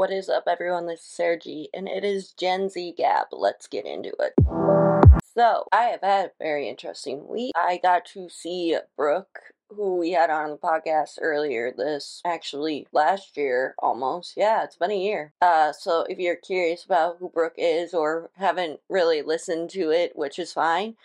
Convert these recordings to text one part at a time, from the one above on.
What is up, everyone? This is G, and it is Gen Z Gab. Let's get into it. So, I have had a very interesting week. I got to see Brooke, who we had on the podcast earlier this actually last year almost. Yeah, it's been a year. Uh, so if you're curious about who Brooke is or haven't really listened to it, which is fine,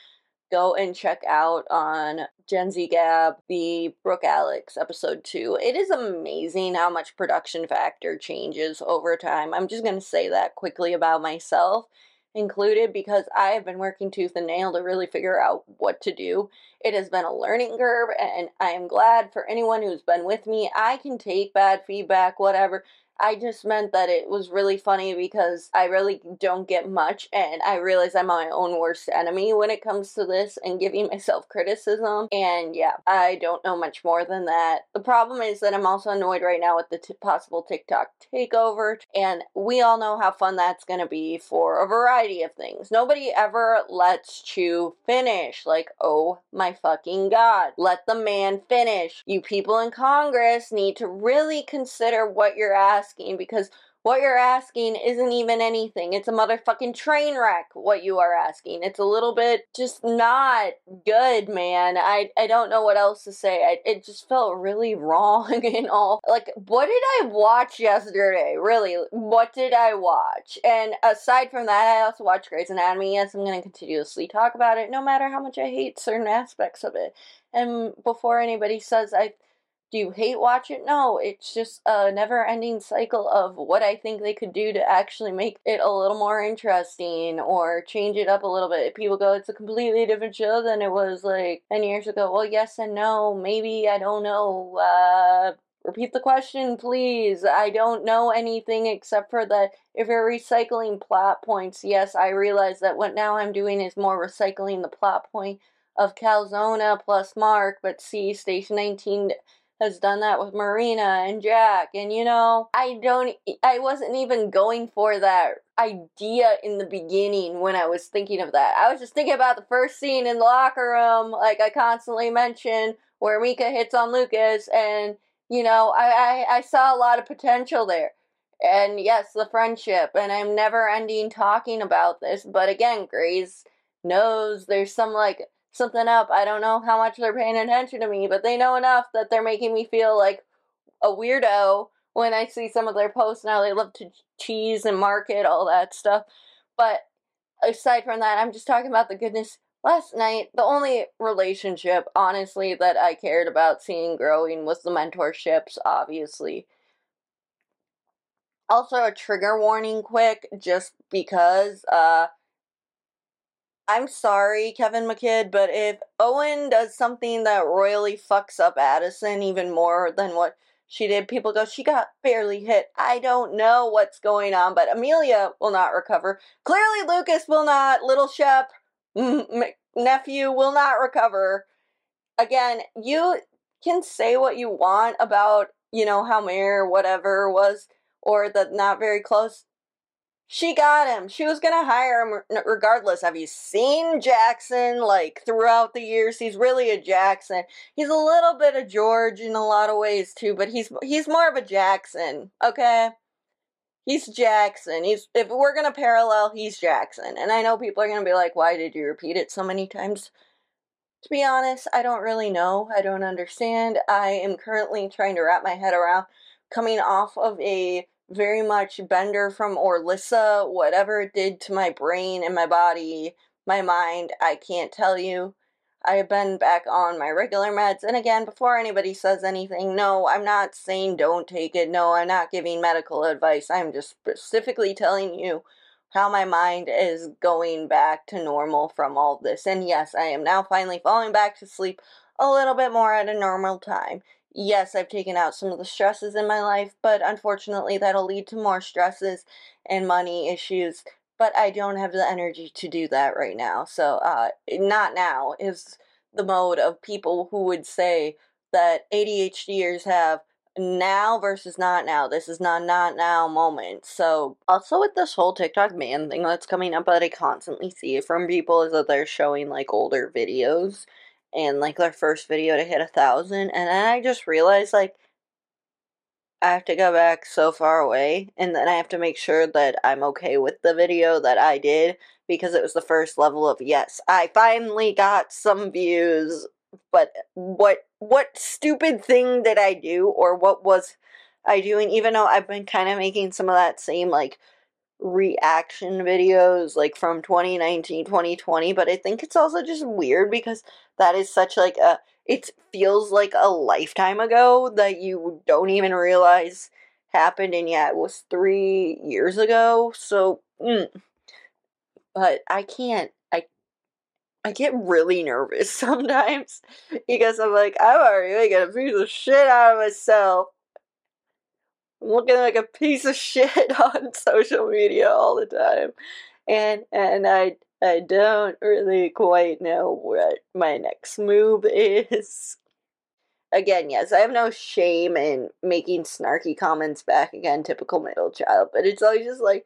go and check out on Gen Z Gab the Brooke Alexx episode 2. It is amazing how much production factor changes over time. I'm just going to say that quickly about myself included because I have been working tooth and nail to really figure out what to do. It has been a learning curve, and I am glad for anyone who's been with me. I can take bad feedback, whatever. I just meant that it was really funny because I really don't get much, and I realize I'm my own worst enemy when it comes to this and giving myself criticism. And yeah, I don't know much more than that. The problem is that I'm also annoyed right now with the t- possible TikTok takeover, and we all know how fun that's going to be for a variety of things. Nobody ever lets Chew finish. Like, oh my fucking god, let the man finish. You people in Congress need to really consider what you're asking asking because what you're asking isn't even anything. It's a motherfucking train wreck, what you are asking. It's a little bit just not good, man. I, I don't know what else to say. I, it just felt really wrong and all. Like, what did I watch yesterday? Really, what did I watch? And aside from that, I also watched Grey's Anatomy. Yes, I'm going to continuously talk about it, no matter how much I hate certain aspects of it. And before anybody says I do you hate watch it? No, it's just a never ending cycle of what I think they could do to actually make it a little more interesting or change it up a little bit. People go, it's a completely different show than it was like 10 years ago. Well, yes and no. Maybe, I don't know. Uh, repeat the question, please. I don't know anything except for that if you're recycling plot points, yes, I realize that what now I'm doing is more recycling the plot point of Calzona plus Mark, but see, Station 19 has done that with Marina and Jack. And you know, I don't, I wasn't even going for that idea in the beginning when I was thinking of that. I was just thinking about the first scene in the locker room, like I constantly mention, where Mika hits on Lucas. And you know, I, I, I saw a lot of potential there. And yes, the friendship. And I'm never ending talking about this. But again, Grey's knows there's some like something up. I don't know how much they're paying attention to me, but they know enough that they're making me feel like a weirdo when I see some of their posts now. They love to cheese and market, all that stuff. But aside from that, I'm just talking about the goodness. Last night, the only relationship, honestly, that I cared about seeing growing was the mentorships, obviously. Also, a trigger warning quick, just because, uh, I'm sorry, Kevin McKidd, but if Owen does something that royally fucks up Addison even more than what she did, people go, she got barely hit. I don't know what's going on, but Amelia will not recover. Clearly, Lucas will not. Little Shep, nephew will not recover. Again, you can say what you want about, you know, how Mayor whatever was, or the not very close she got him. She was gonna hire him regardless. Have you seen Jackson? Like throughout the years, he's really a Jackson. He's a little bit of George in a lot of ways too, but he's he's more of a Jackson. Okay, he's Jackson. He's if we're gonna parallel, he's Jackson. And I know people are gonna be like, "Why did you repeat it so many times?" To be honest, I don't really know. I don't understand. I am currently trying to wrap my head around coming off of a very much Bender from Orilissa, whatever it did to my brain and my body, my mind, I can't tell you. I have been back on my regular meds. And again, before anybody says anything, no, I'm not saying don't take it. No, I'm not giving medical advice. I'm just specifically telling you how my mind is going back to normal from all this. And yes, I am now finally falling back to sleep a little bit more at a normal time yes, I've taken out some of the stresses in my life, but unfortunately, that'll lead to more stresses and money issues. But I don't have the energy to do that right now. So, uh, not now is the mode of people who would say that ADHDers have now versus not now. This is not not now moment. So also with this whole TikTok man thing that's coming up that I constantly see from people is that they're showing like older videos and like their first video to hit a thousand and then i just realized like I have to go back so far away, and then I have to make sure that I'm okay with the video that I did because it was the first level of yes, I finally got some views, but what what stupid thing did I do or what was I doing? Even though I've been kind of making some of that same like reaction videos like from 2019 2020 but i think it's also just weird because that is such like a it feels like a lifetime ago that you don't even realize happened and yeah it was three years ago so mm. but i can't i i get really nervous sometimes because i'm like i'm already making a piece of shit out of myself looking like a piece of shit on social media all the time. And and I I don't really quite know what my next move is. Again, yes, I have no shame in making snarky comments back again, typical middle child, but it's always just like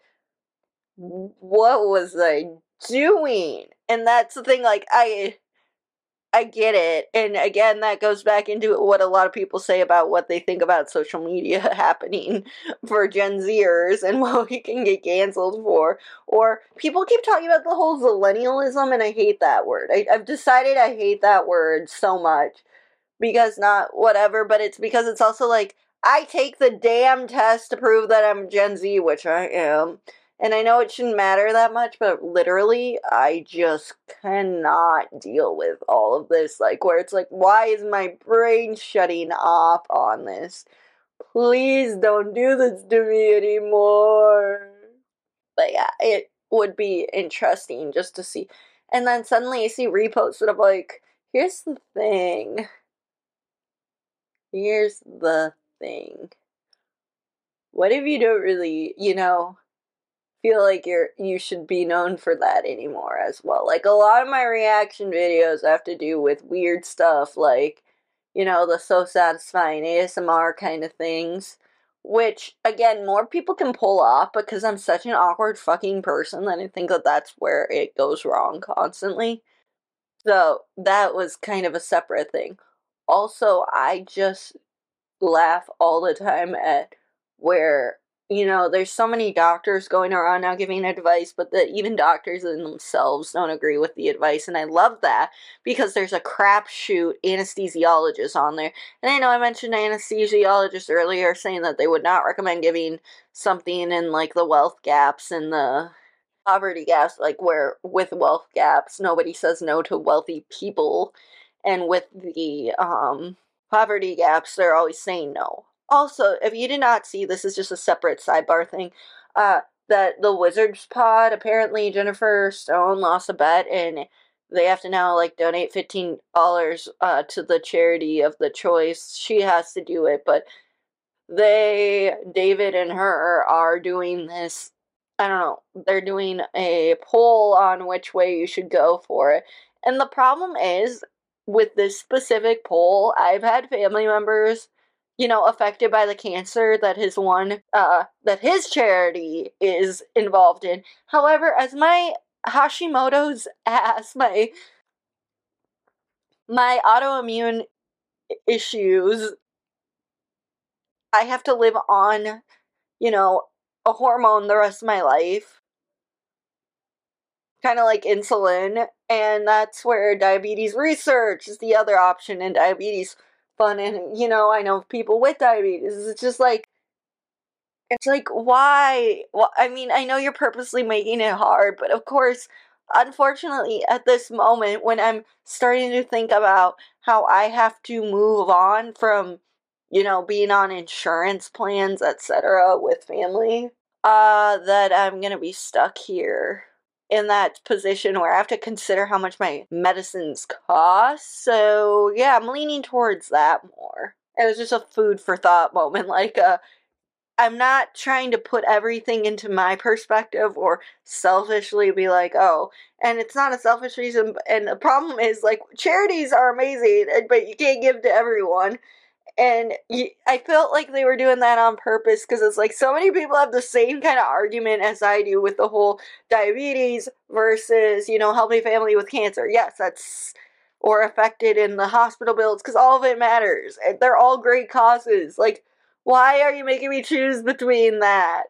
what was I doing? And that's the thing, like I I get it. And again, that goes back into what a lot of people say about what they think about social media happening for Gen Zers and what we can get canceled for. Or people keep talking about the whole millennialism, and I hate that word. I, I've decided I hate that word so much because not whatever, but it's because it's also like I take the damn test to prove that I'm Gen Z, which I am. And I know it shouldn't matter that much, but literally, I just cannot deal with all of this. Like, where it's like, why is my brain shutting off on this? Please don't do this to me anymore. But yeah, it would be interesting just to see. And then suddenly I see reposts of like, here's the thing. Here's the thing. What if you don't really, you know, feel like you're you should be known for that anymore as well. Like a lot of my reaction videos have to do with weird stuff like you know, the so satisfying ASMR kind of things. Which, again, more people can pull off because I'm such an awkward fucking person that I think that that's where it goes wrong constantly. So, that was kind of a separate thing. Also, I just laugh all the time at where you know, there's so many doctors going around now giving advice, but that even doctors in themselves don't agree with the advice, and I love that because there's a crapshoot anesthesiologist on there. And I know I mentioned anesthesiologists earlier saying that they would not recommend giving something in like the wealth gaps and the poverty gaps, like where with wealth gaps, nobody says no to wealthy people, and with the um poverty gaps, they're always saying no. Also, if you did not see, this is just a separate sidebar thing. Uh, that the Wizards pod apparently Jennifer Stone lost a bet and they have to now like donate fifteen dollars uh, to the charity of the choice. She has to do it, but they David and her are doing this. I don't know. They're doing a poll on which way you should go for it. And the problem is with this specific poll, I've had family members you know, affected by the cancer that his one, uh, that his charity is involved in. However, as my Hashimoto's ass, my, my autoimmune issues, I have to live on, you know, a hormone the rest of my life. Kind of like insulin, and that's where diabetes research is the other option in diabetes fun and you know i know people with diabetes. It's just like it's like why well i mean i know you're purposely making it hard but of course unfortunately at this moment when i'm starting to think about how i have to move on from you know being on insurance plans etc with family uh that i'm gonna be stuck here in that position where I have to consider how much my medicines cost. So yeah, I'm leaning towards that more. It was just a food for thought moment. Like, uh, I'm not trying to put everything into my perspective or selfishly be like, oh, and it's not a selfish reason. And the problem is, like, charities are amazing, but you can't give to everyone and I felt like they were doing that on purpose because it's like so many people have the same kind of argument as I do with the whole diabetes versus you know helping family with cancer. Yes, that's or affected in the hospital bills because all of it matters they're all great causes. Like Why are you making me choose between that?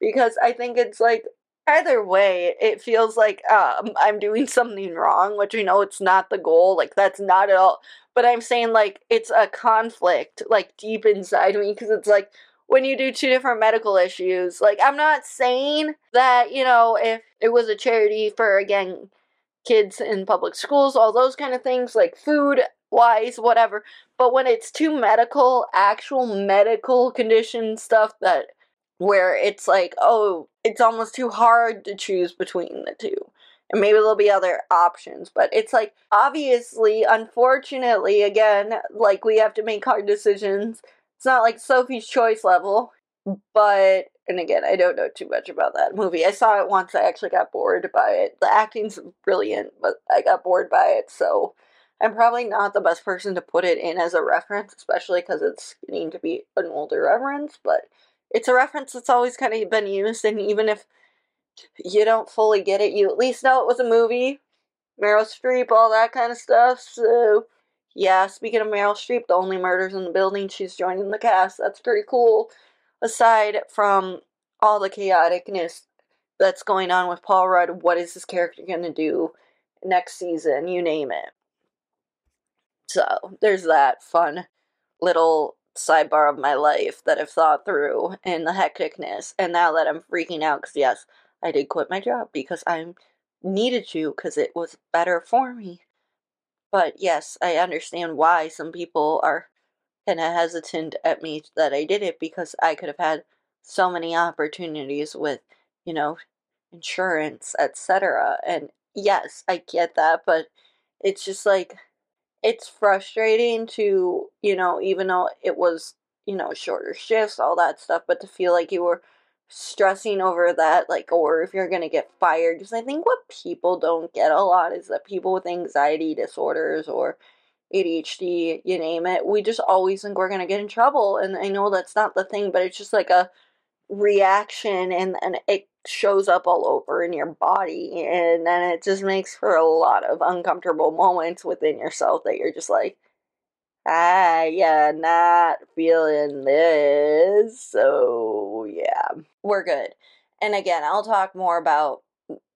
Because I think it's like either way, it feels like um, I'm doing something wrong, which I know it's not the goal. Like that's not at all. But I'm saying like it's a conflict, like deep inside me, because it's like when you do two different medical issues. Like I'm not saying that you know if it was a charity for again kids in public schools, all those kind of things, like food wise, whatever. But when it's two medical, actual medical condition stuff that where it's like, oh, it's almost too hard to choose between the two. Maybe there'll be other options, but it's like obviously, unfortunately, again, like we have to make hard decisions. It's not like Sophie's choice level, but and again, I don't know too much about that movie. I saw it once. I actually got bored by it. The acting's brilliant, but I got bored by it. So I'm probably not the best person to put it in as a reference, especially because it's getting to be an older reference. But it's a reference that's always kind of been used, and even if you don't fully get it, you at least know it was a movie. Meryl Streep, all that kind of stuff. So yeah, speaking of Meryl Streep, the only murders in the building, she's joining the cast. That's pretty cool aside from all the chaoticness that's going on with Paul Rudd, what is this character going to do next season? You name it. So there's that fun little sidebar of my life that I've thought through and the hecticness. And now that I'm freaking out, because yes, I did quit my job because I needed to because it was better for me. But yes, I understand why some people are kind of hesitant at me that I did it because I could have had so many opportunities with, you know, insurance, etc. And yes, I get that, but it's just like it's frustrating to, you know, even though it was, you know, shorter shifts, all that stuff, but to feel like you were stressing over that, like, or if you're gonna get fired. Because I think what people don't get a lot is that people with anxiety disorders or ADHD, you name it. We just always think we're gonna get in trouble, and I know that's not the thing, but it's just like a reaction, and and it shows up all over in your body, and then it just makes for a lot of uncomfortable moments within yourself that you're just like, ah, yeah, not feeling this, so yeah, we're good. And again, I'll talk more about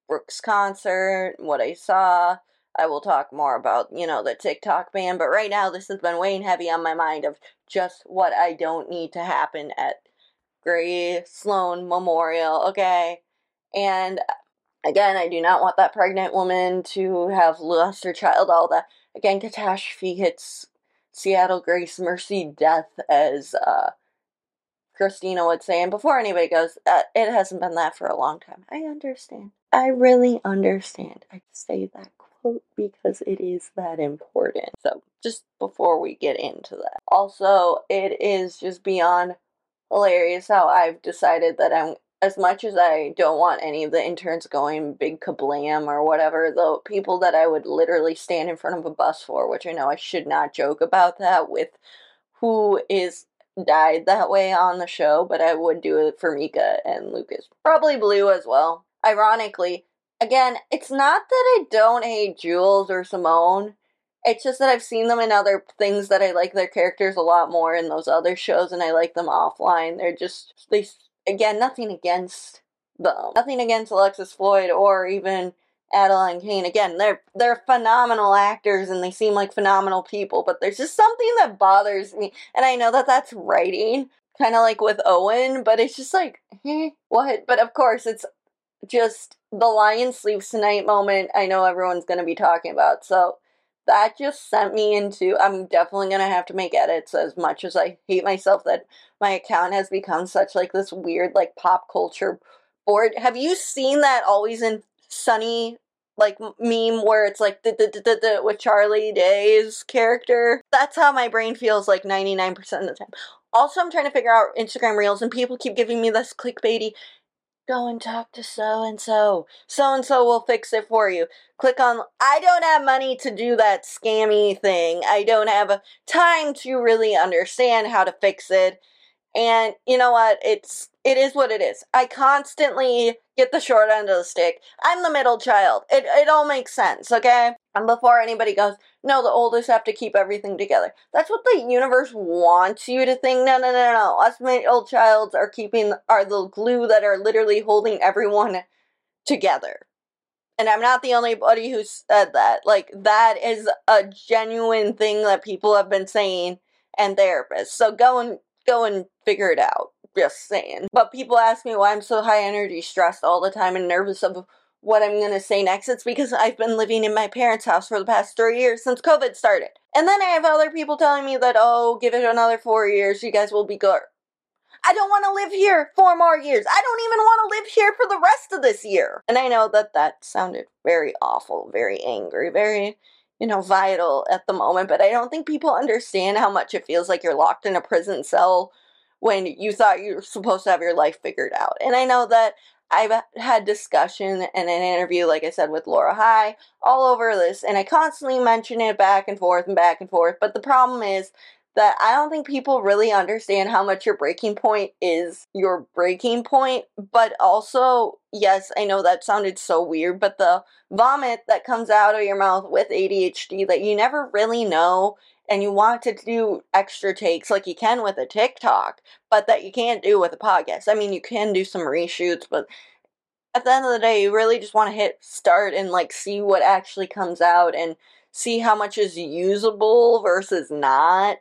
Brooke's concert, what I saw I will talk more about, you know, the TikTok ban, but right now this has been weighing heavy on my mind of just what I don't need to happen at Grey Sloan Memorial, okay? And again, I do not want that pregnant woman to have lost her child, all that. Again, catastrophe hits Seattle Grace Mercy death, as uh, Cristina would say. And before anybody goes, uh, it hasn't been that for a long time. I understand. I really understand. I say that quote because it is that important. So, just before we get into that, also, it is just beyond hilarious how I've decided that I'm as much as I don't want any of the interns going big kablam or whatever, the people that I would literally stand in front of a bus for, which I know I should not joke about that with who is died that way on the show, but I would do it for Mika and Lucas. Probably Blue as well. Ironically, again, it's not that I don't hate Jules or Simone. It's just that I've seen them in other things that I like their characters a lot more in those other shows, and I like them offline. They're just they again nothing against them, nothing against Alexis Floyd or even Adelaide Kane. Again, they're they're phenomenal actors and they seem like phenomenal people, but there's just something that bothers me, and I know that that's writing, kind of like with Owen, but it's just like, what? But of course, it's just the lion sleeps tonight moment I know everyone's going to be talking about. So that just sent me into I'm definitely going to have to make edits as much as I hate myself that my account has become such like this weird like pop culture board. Have you seen that always in sunny like meme where it's like the, the, the, the, with Charlie Day's character? That's how my brain feels like 99% of the time. Also, I'm trying to figure out Instagram Reels, and people keep giving me this clickbaity go and talk to so and so. So and so will fix it for you. Click on, I don't have money to do that scammy thing. I don't have a time to really understand how to fix it. And you know what? It's it is what it is. I constantly get the short end of the stick. I'm the middle child. It it all makes sense, okay? And before anybody goes, no, the oldest have to keep everything together. That's what the universe wants you to think. No, no, no, no. Us middle childs are keeping are the glue that are literally holding everyone together. And I'm not the only buddy who said that. Like that is a genuine thing that people have been saying and therapists. So go and go and figure it out. Just saying. But people ask me why I'm so high energy, stressed all the time, and nervous of what I'm gonna say next. It's because I've been living in my parents' house for the past three years since COVID started. And then I have other people telling me that, oh, give it another four years, you guys will be good. I don't want to live here four more years. I don't even want to live here for the rest of this year. And I know that that sounded very awful, very angry, very, you know, vital at the moment, but I don't think people understand how much it feels like you're locked in a prison cell when you thought you were supposed to have your life figured out. And I know that I've had discussion and an interview, like I said, with Laura High all over this, and I constantly mention it back and forth and back and forth. But the problem is that I don't think people really understand how much your breaking point is your breaking point. But also, yes, I know that sounded so weird, but the vomit that comes out of your mouth with ADHD that you never really know and you want to do extra takes like you can with a TikTok, but that you can't do with a podcast. I mean, you can do some reshoots, but at the end of the day, you really just want to hit start and like see what actually comes out and see how much is usable versus not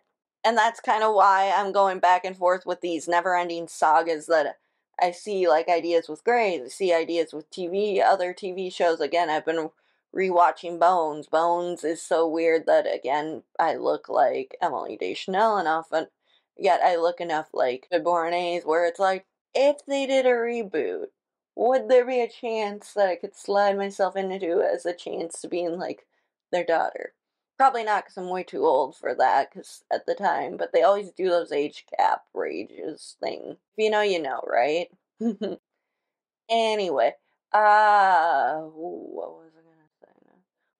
and that's kind of why I'm going back and forth with these never ending sagas that I see like ideas with Grey, I see ideas with TV, other TV shows. Again, I've been rewatching Bones. Bones is so weird that again I look like Emily Deschanel enough, and yet I look enough like the Bourneys, where it's like if they did a reboot, would there be a chance that I could slide myself into as a chance to being like their daughter? Probably not because I'm way too old for that because at the time, but they always do those age cap rages thing. If you know, you know, right? anyway, uh, what was I gonna say?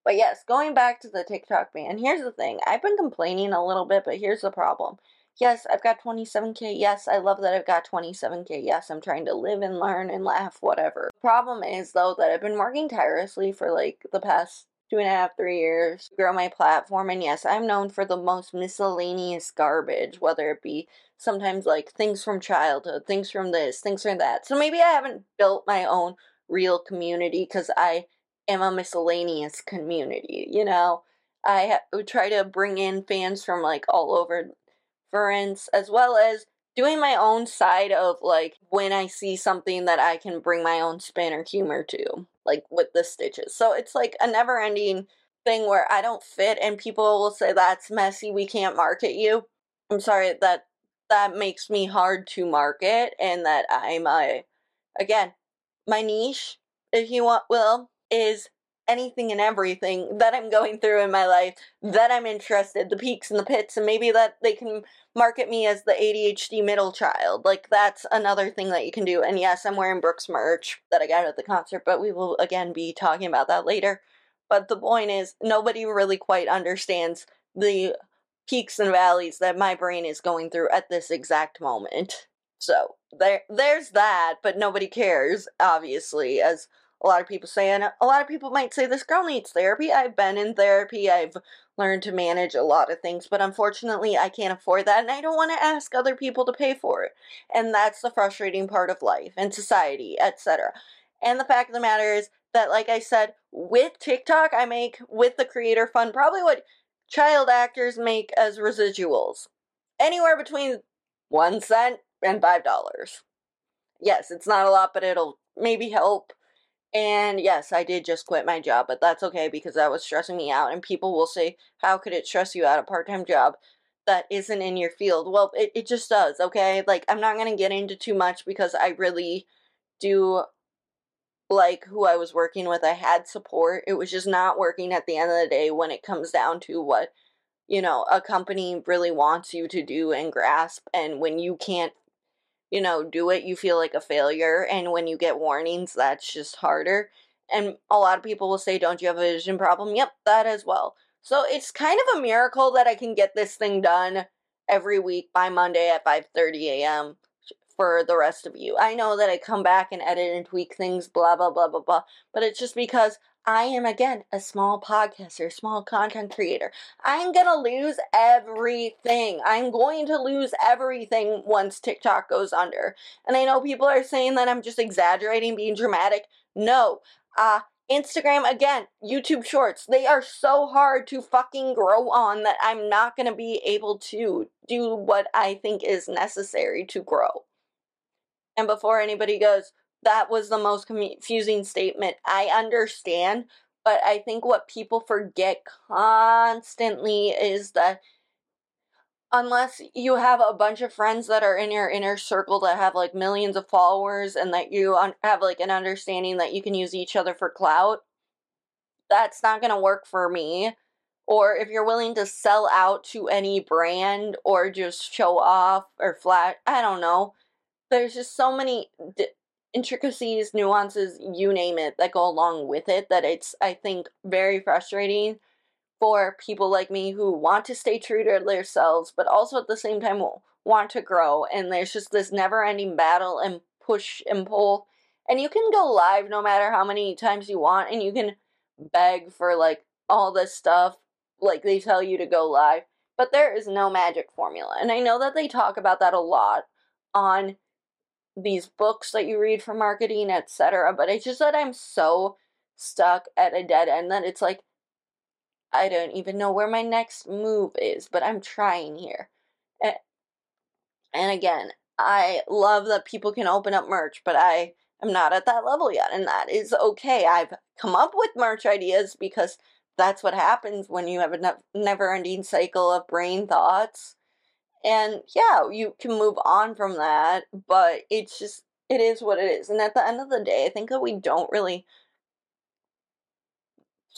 But yes, going back to the TikTok ban, here's the thing. I've been complaining a little bit, but here's the problem. Yes, I've got 27k. Yes, I love that I've got 27k. Yes, I'm trying to live and learn and laugh, whatever. Problem is, though, that I've been working tirelessly for like the past two and a half, three years to grow my platform. And yes, I'm known for the most miscellaneous garbage, whether it be sometimes like things from childhood, things from this, things from that. So maybe I haven't built my own real community because I am a miscellaneous community, you know? I try to bring in fans from like all over friends as well as doing my own side of like when I see something that I can bring my own spin or humor to, like with the stitches. So it's like a never ending thing where I don't fit and people will say that's messy, we can't market you. I'm sorry that that makes me hard to market and that I'm a again, my niche, if you want will, is anything and everything that I'm going through in my life that I'm interested, the peaks and the pits, and maybe that they can market me as the ADHD middle child. Like that's another thing that you can do. And yes, I'm wearing Brooke's merch that I got at the concert, but we will again be talking about that later. But the point is, nobody really quite understands the peaks and valleys that my brain is going through at this exact moment. So there there's that, but nobody cares, obviously, as a lot of people say, and a lot of people might say this girl needs therapy. I've been in therapy, I've learned to manage a lot of things, but unfortunately, I can't afford that, and I don't want to ask other people to pay for it. And that's the frustrating part of life and society, etc. And the fact of the matter is that, like I said, with TikTok, I make with the creator fund probably what child actors make as residuals anywhere between one cent and five dollars. Yes, it's not a lot, but it'll maybe help and yes, I did just quit my job, but that's okay because that was stressing me out. And people will say, How could it stress you out? A part time job that isn't in your field. Well, it, it just does, okay? Like, I'm not going to get into too much because I really do like who I was working with. I had support. It was just not working at the end of the day when it comes down to what, you know, a company really wants you to do and grasp. And when you can't you know, do it, you feel like a failure. And when you get warnings, that's just harder. And a lot of people will say, Don't you have a vision problem? Yep, that as well. So it's kind of a miracle that I can get this thing done every week by Monday at 5:30 a.m. for the rest of you. I know that I come back and edit and tweak things blah blah blah blah blah, but it's just because I am again a small podcaster, small content creator. I'm going to lose everything. I'm going to lose everything once TikTok goes under. And I know people are saying that I'm just exaggerating, being dramatic. No. Uh Instagram again, YouTube Shorts, they are so hard to fucking grow on that I'm not going to be able to do what I think is necessary to grow. And before anybody goes, that was the most confusing statement. I understand, but I think what people forget constantly is that unless you have a bunch of friends that are in your inner circle that have like millions of followers and that you have like an understanding that you can use each other for clout that's not going to work for me or if you're willing to sell out to any brand or just show off or flat i don't know there's just so many d- intricacies nuances you name it that go along with it that it's i think very frustrating for people like me who want to stay true to themselves, but also at the same time want to grow. And there's just this never ending battle and push and pull. And you can go live no matter how many times you want, and you can beg for like all this stuff, like they tell you to go live. But there is no magic formula. And I know that they talk about that a lot on these books that you read for marketing, etc. But it's just that I'm so stuck at a dead end that it's like I don't even know where my next move is, but I'm trying here. And again, I love that people can open up merch, but I am not at that level yet, and that is okay. I've come up with merch ideas because that's what happens when you have a never ending cycle of brain thoughts. And yeah, you can move on from that, but it's just, it is what it is. And at the end of the day, I think that we don't really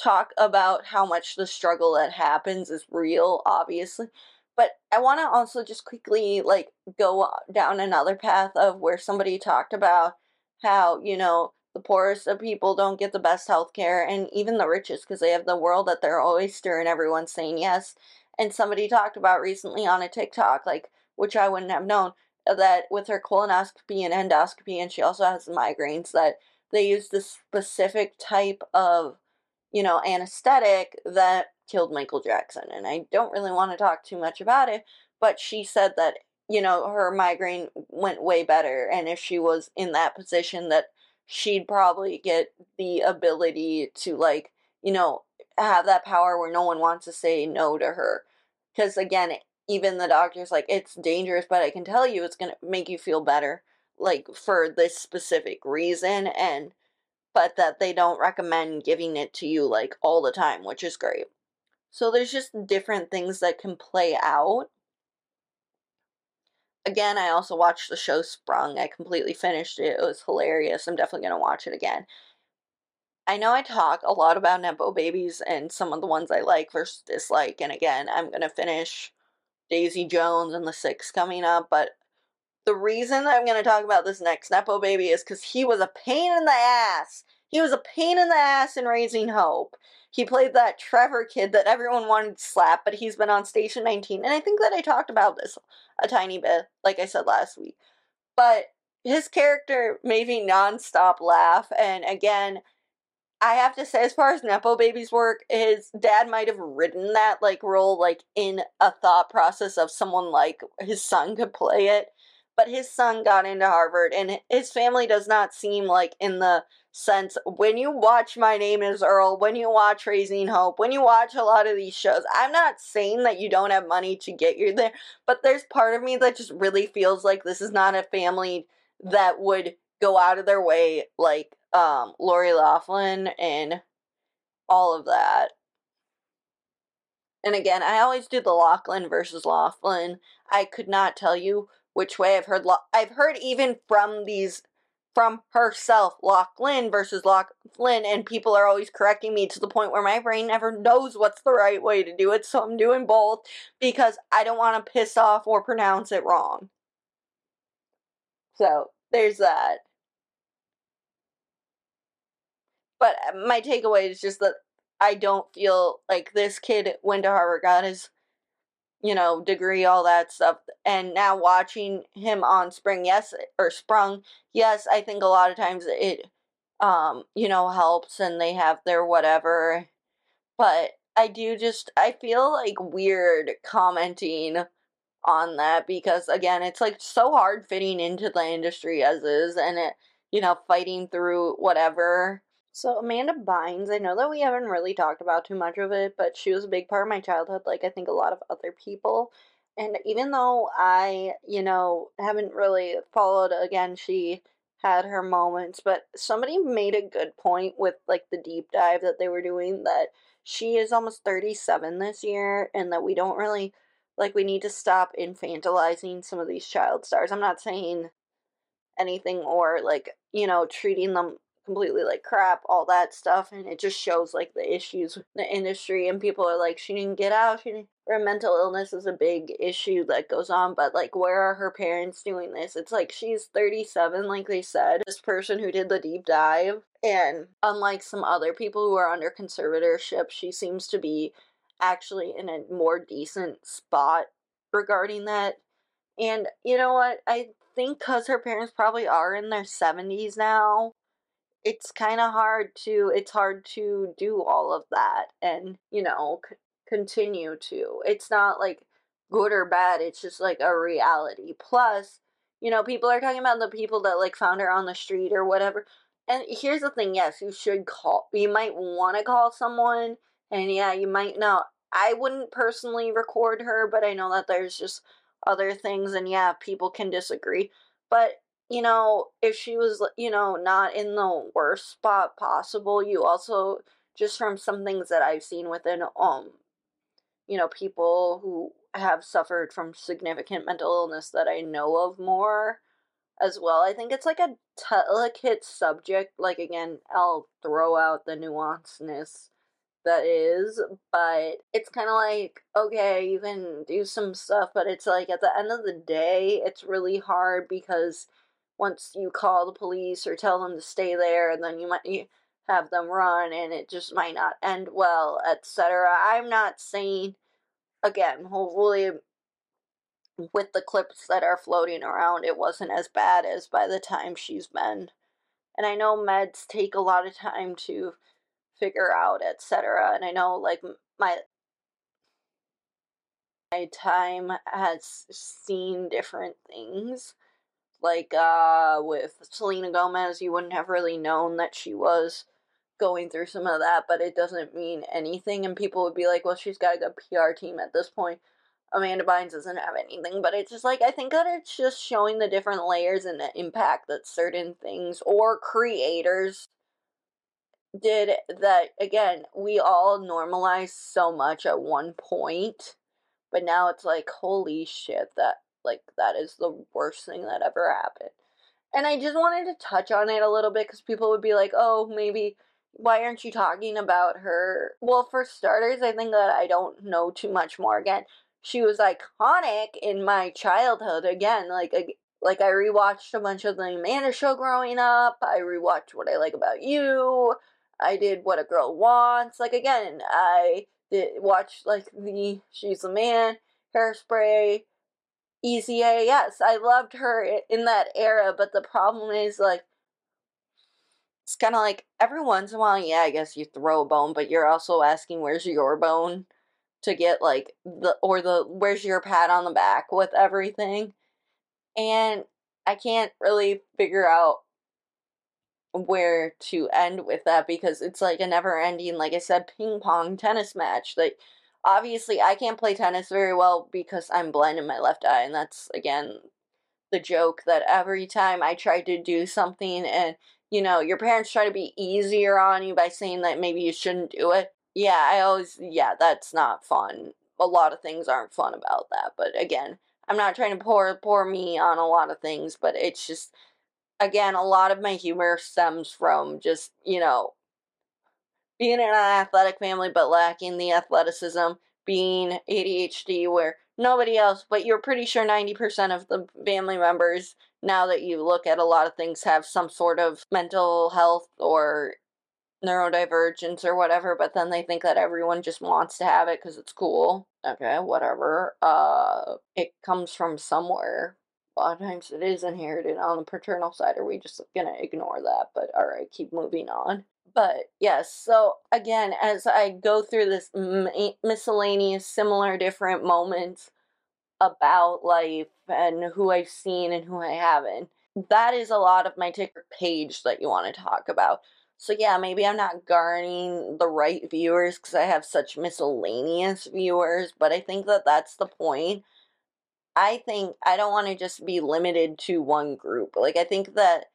talk about how much the struggle that happens is real, obviously. But I want to also just quickly like go down another path of where somebody talked about how, you know, the poorest of people don't get the best health care and even the richest because they have the world that they're always and everyone saying yes. And somebody talked about recently on a TikTok, like, which I wouldn't have known, uh, that with her colonoscopy and endoscopy, and she also has migraines, that they use this specific type of you know, anesthetic that killed Michael Jackson. And I don't really want to talk too much about it, but she said that, you know, her migraine went way better. And if she was in that position, that she'd probably get the ability to, like, you know, have that power where no one wants to say no to her. Because again, even the doctor's like, it's dangerous, but I can tell you it's going to make you feel better, like, for this specific reason. And but that they don't recommend giving it to you like all the time, which is great. So there's just different things that can play out. Again, I also watched the show Sprung. I completely finished it. It was hilarious. I'm definitely going to watch it again. I know I talk a lot about Nepo babies and some of the ones I like versus dislike. And again, I'm going to finish Daisy Jones and the Six coming up, but the reason I'm going to talk about this next Nepo baby is because he was a pain in the ass. He was a pain in the ass in Raising Hope. He played that Trevor kid that everyone wanted to slap, but he's been on Station 19. And I think that I talked about this a tiny bit, like I said last week. But his character made me nonstop laugh. And again, I have to say, as far as Nepo Baby's work, his dad might have written that like role like in a thought process of someone like his son could play it but his son got into Harvard, and his family does not seem like in the sense when you watch My Name is Earl, when you watch Raising Hope, when you watch a lot of these shows, I'm not saying that you don't have money to get you there, but there's part of me that just really feels like this is not a family that would go out of their way like um Lori Loughlin and all of that. And again, I always do the Loughlin versus Loughlin. I could not tell you which way I've heard. Lo- I've heard even from these from herself, Loughlin versus Loughlin, and people are always correcting me to the point where my brain never knows what's the right way to do it. So I'm doing both because I don't want to piss off or pronounce it wrong. So there's that. But uh, my takeaway is just that I don't feel like this kid went to Harvard, got his you know, degree, all that stuff. And now watching him on Spring, yes, or Sprung, yes, I think a lot of times it, um, you know, helps and they have their whatever. But I do just, I feel like weird commenting on that because, again, it's like so hard fitting into the industry as is and it, you know, fighting through whatever so Amanda Bynes, I know that we haven't really talked about too much of it, but she was a big part of my childhood, like I think a lot of other people. And even though I, you know, haven't really followed again, she had her moments, but somebody made a good point with like the deep dive that they were doing that she is almost 37 this year and that we don't really like we need to stop infantilizing some of these child stars. I'm not saying anything or like, you know, treating them completely like crap, all that stuff, and it just shows like the issues with the industry. And people are like, she didn't get out. She didn't. Her mental illness is a big issue that goes on, but like, where are her parents doing this? It's like she's 37, like they said. This person who did the deep dive, and unlike some other people who are under conservatorship, she seems to be actually in a more decent spot regarding that. And you know what? I think because her parents probably are in their 70s now, it's kind of hard to it's hard to do all of that and you know c- continue to. It's not like good or bad it's just like a reality. Plus you know people are talking about the people that like found her on the street or whatever and here's the thing yes you should call you might want to call someone and yeah you might not i wouldn't personally record her but i know that there's just other things and yeah people can disagree but you know, if she was, you know, not in the worst spot possible, you also just from some things that I've seen within um you know, people who have suffered from significant mental illness that I know of more as well. I think it's like a delicate subject. Like again, I'll throw out the nuanceness that is, but it's kind of like okay, you can do some stuff, but it's like at the end of the day, it's really hard because once you call the police or tell them to stay there, and then you might have them run, and it just might not end well, etc. I'm not saying, again, hopefully, with the clips that are floating around, it wasn't as bad as by the time she's been. And I know meds take a lot of time to figure out, etc. And I know, like, my my time has seen different things like uh, with Selena Gomez, you wouldn't have really known that she was going through some of that, but it doesn't mean anything. And people would be like, well, she's got a good PR team at this point. Amanda Bynes doesn't have anything, but it's just like, I think that it's just showing the different layers and the impact that certain things or creators did that, again, we all normalized so much at one point, but now it's like, holy shit, that like that is the worst thing that ever happened. And I just wanted to touch on it a little bit because people would be like, oh, maybe why aren't you talking about her? Well, for starters, I think that I don't know too much more. Again, she was iconic in my childhood. Again, like like I rewatched a bunch of the Amanda Show growing up. I rewatched What I Like About You. I did What a Girl Wants. Like again, I did watch like the She's a Man, Hairspray, Easy. Yes, I loved her in that era, but the problem is like it's kind of like every once in a while, yeah, I guess you throw a bone, but you're also asking where's your bone to get like the or the where's your pat on the back with everything. And I can't really figure out where to end with that because it's like a never ending like I said ping pong tennis match. Like obviously I can't play tennis very well because I'm blind in my left eye and that's again the joke that every time I try to do something and you know your parents try to be easier on you by saying that maybe you shouldn't do it. Yeah, I always yeah, that's not fun. A lot of things aren't fun about that, but again, I'm not trying to pour pour me on a lot of things, but it's just again, a lot of my humor stems from just, you know, being in an athletic family but lacking the athleticism, being ADHD where nobody else, but you're pretty sure 90% of the family members, now that you look at a lot of things, have some sort of mental health or neurodivergence or whatever, but then they think that everyone just wants to have it because it's cool. Okay, whatever. Uh, it comes from somewhere. A lot of times it is inherited on the paternal side. Are we just gonna ignore that? But all right, keep moving on. But yes, so again, as I go through this eh, miscellaneous, similar, different moments about life and who I've seen and who I haven't, that is a lot of my TikTok page that you want to talk about. So yeah, maybe I'm not garnering the right viewers because I have such miscellaneous viewers, but I think that that's the point. I think I don't want to just be limited to one group. Like I think that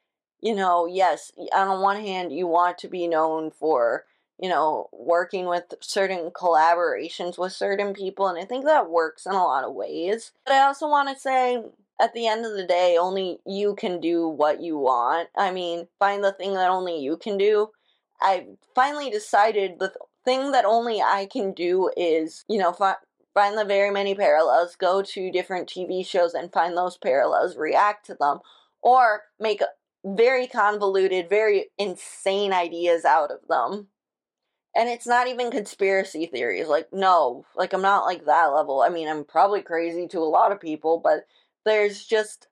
you know, yes, on one hand you want to be known for, you know, working with certain collaborations with certain people and I think that works in a lot of ways. But I also want to say at the end of the day, only you can do what you want. I mean, find the thing that only you can do. I finally decided the thing that only I can do is, you know, fi- find the very many parallels, go to different TV shows and find those parallels, react to them, or make very convoluted, very insane ideas out of them. And it's not even conspiracy theories. Like, no, like, I'm not like that level. I mean, I'm probably crazy to a lot of people, but there's just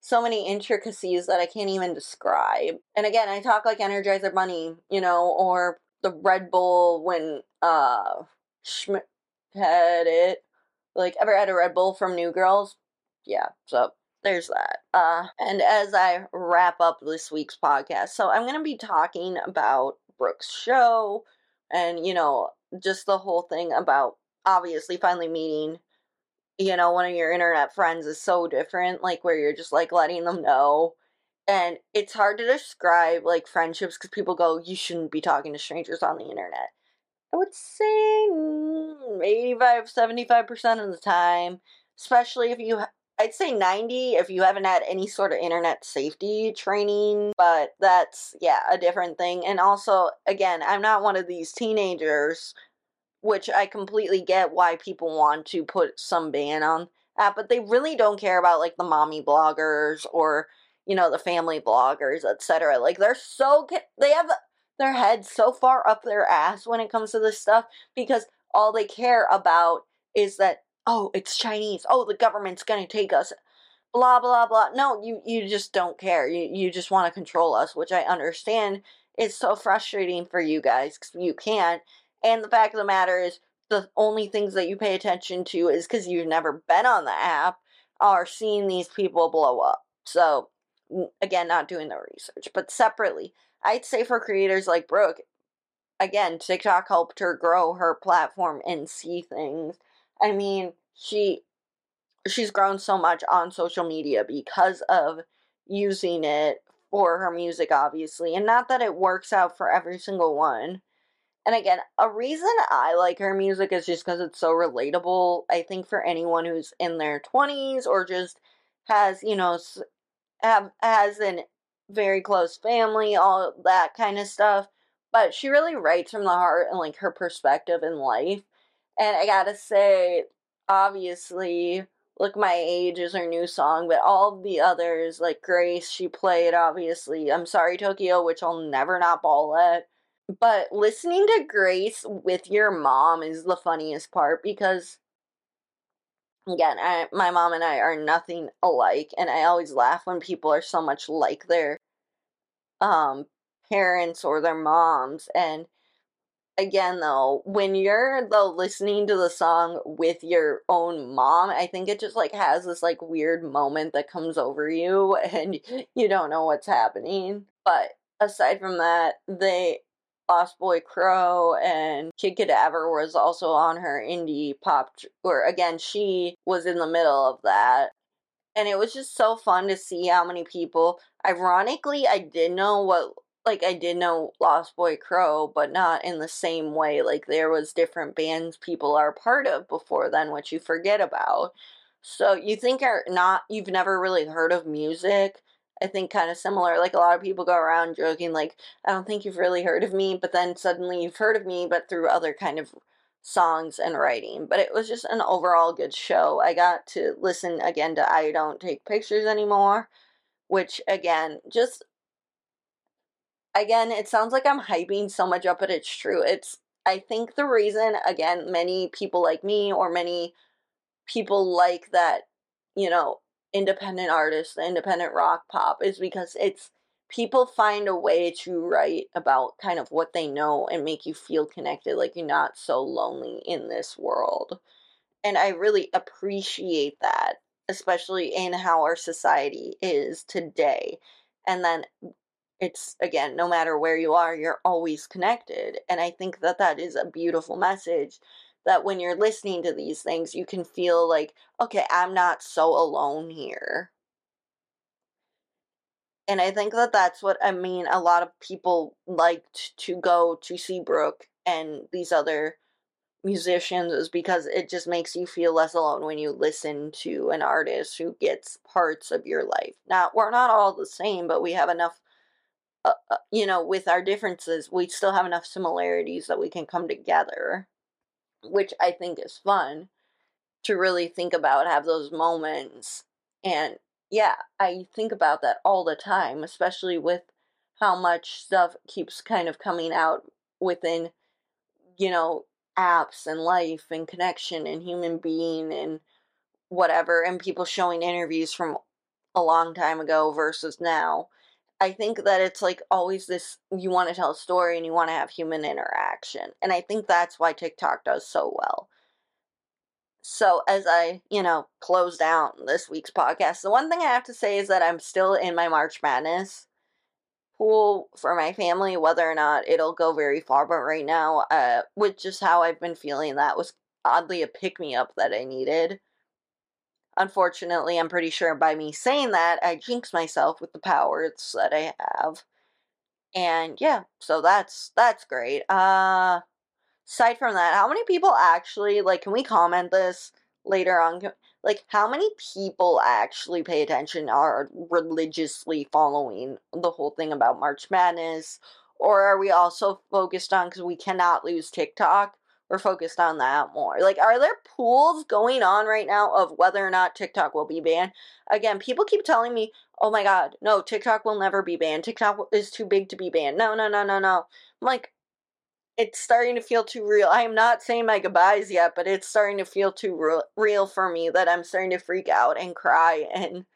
so many intricacies that I can't even describe. And again, I talk like Energizer Bunny, you know, or the Red Bull when uh Schmidt had it. Like ever had a Red Bull from New Girls? Yeah, so there's that. Uh and as I wrap up this week's podcast, so I'm gonna be talking about Brooke's show and, you know, just the whole thing about obviously finally meeting you know, one of your internet friends is so different, like where you're just like letting them know. And it's hard to describe like friendships because people go, you shouldn't be talking to strangers on the internet. I would say 85, 75% of the time, especially if you, I'd say 90 if you haven't had any sort of internet safety training, but that's, yeah, a different thing. And also, again, I'm not one of these teenagers which I completely get why people want to put some ban on that, but they really don't care about like the mommy bloggers or you know the family bloggers, etc. Like they're so they have their heads so far up their ass when it comes to this stuff because all they care about is that oh it's Chinese, oh the government's gonna take us, blah blah blah. No, you you just don't care. You you just want to control us, which I understand is so frustrating for you guys because you can't and the fact of the matter is, the only things that you pay attention to is because you've never been on the app, are seeing these people blow up. So, again, not doing the research. But separately, I'd say for creators like Brooke, again, TikTok helped her grow her platform and see things. I mean, she she's grown so much on social media because of using it for her music obviously and not that it works out for every single one and again, a reason I like her music is just because it's so relatable. I think for anyone who's in their 20s or just has, you know, have, has an very close family, all that kind of stuff. But she really writes from the heart and like her perspective in life. And I gotta say, obviously, Look My Age is her new song, but all the others, like Grace, she played, obviously. I'm Sorry Tokyo, which I'll never not bawl at but listening to Grace with your mom is the funniest part because again, I, my mom and I are nothing alike and I always laugh when people are so much like their um parents or their moms and again though when you're though listening to the song with your own mom i think it just like has this like weird moment that comes over you and you don't know what's happening but aside from that they Lostboycrow and Kid Cadaver was also on her indie pop, or again, she was in the middle of that. And it was just so fun to see how many people, ironically, I did know what, like, I did know Lostboycrow, but not in the same way. Like, there was different bands people are part of before then, which you forget about. So you think are not, you've never really heard of music I think kind of similar. Like a lot of people go around joking, like, I don't think you've really heard of me, but then suddenly you've heard of me, but through other kind of songs and writing. But it was just an overall good show. I got to listen again to I Don't Take Pictures Anymore, which again, just again, it sounds like I'm hyping so much up, but it's true. It's I think the reason, again, many people like me or many people like that, you know, independent artists, independent rock pop, is because it's people find a way to write about kind of what they know and make you feel connected, like you're not so lonely in this world. And I really appreciate that, especially in how our society is today. And then it's again no matter where you are you're always connected and i think that that is a beautiful message that when you're listening to these things you can feel like okay i'm not so alone here. And i think that that's what i mean a lot of people liked to go to see brooke and these other musicians is because it just makes you feel less alone when you listen to an artist who gets parts of your life. Now we're not all the same but we have enough uh, uh, you know, with our differences, we still have enough similarities that we can come together, which I think is fun to really think about, have those moments. And yeah, I think about that all the time, especially with how much stuff keeps kind of coming out within, you know, apps and life and connection and human being and whatever, and people showing interviews from a long time ago versus now I think that it's like always this you want to tell a story and you want to have human interaction. And I think that's why TikTok does so well. So, as I, you know, close down this week's podcast, the one thing I have to say is that I'm still in my March Madness pool for my family, whether or not it'll go very far. But right now, uh, with just how I've been feeling, that was oddly a pick me up that I needed. Unfortunately, I'm pretty sure by me saying that, I jinx myself with the powers that I have. And yeah, so that's that's great. Uh aside from that, how many people actually like can we comment this later on? Like how many people actually pay attention are religiously following the whole thing about March Madness or are we also focused on cuz we cannot lose TikTok? We're focused on that more. Like, are there pools going on right now of whether or not TikTok will be banned? Again, people keep telling me, oh my god, no, TikTok will never be banned. TikTok is too big to be banned. No, no, no, no, no. I'm like, it's starting to feel too real. I am not saying my goodbyes yet, but it's starting to feel too real, real for me that I'm starting to freak out and cry and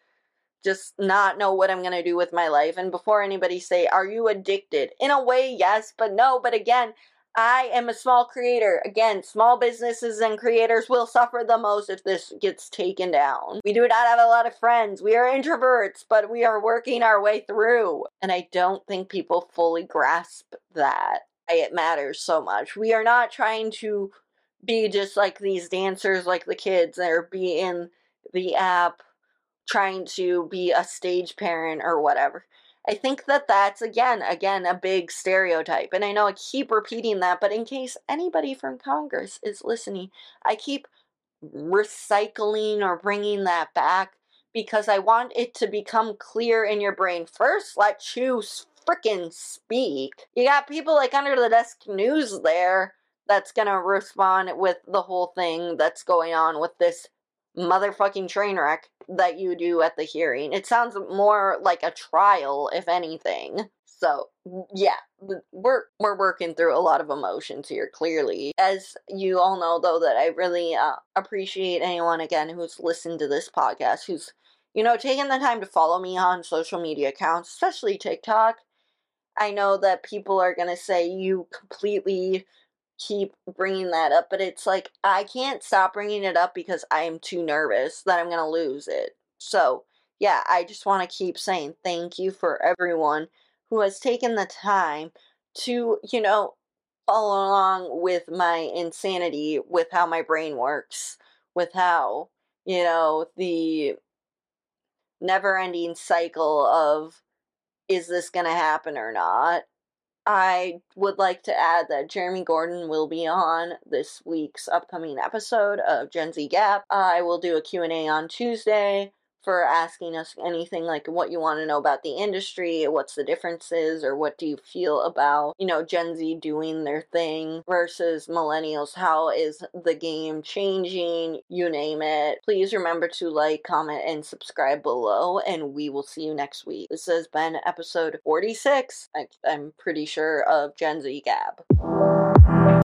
just not know what I'm going to do with my life. And before anybody say, are you addicted? In a way, yes, but no. But again, I am a small creator. Again, small businesses and creators will suffer the most if this gets taken down. We do not have a lot of friends. We are introverts, but we are working our way through. And I don't think people fully grasp that. It matters so much. We are not trying to be just like these dancers, like the kids, or be in the app trying to be a stage parent or whatever. I think that that's again, again, a big stereotype. And I know I keep repeating that, but in case anybody from Congress is listening, I keep recycling or bringing that back because I want it to become clear in your brain. First, let you freaking speak. You got people like Under the Desk News there that's gonna respond with the whole thing that's going on with this motherfucking train wreck that you do at the hearing. It sounds more like a trial, if anything. So yeah, we're we're working through a lot of emotions here. Clearly, as you all know, though, that I really uh, appreciate anyone again who's listened to this podcast, who's you know taking the time to follow me on social media accounts, especially TikTok. I know that people are gonna say you completely keep bringing that up, but it's like I can't stop bringing it up because I'm too nervous that I'm going to lose it. So, yeah, I just want to keep saying thank you for everyone who has taken the time to, you know, follow along with my insanity, with how my brain works, with how, you know, the never ending cycle of is this going to happen or not? I would like to add that Jeremy Gordon will be on this week's upcoming episode of Gen Z Gab. I will do a Q&A on Tuesday for asking us anything like what you want to know about the industry, what's the differences, or what do you feel about, you know, Gen Z doing their thing versus millennials. How is the game changing? You name it. Please remember to like, comment, and subscribe below, and we will see you next week. This has been episode 46, I, I'm pretty sure, of Gen Z Gab.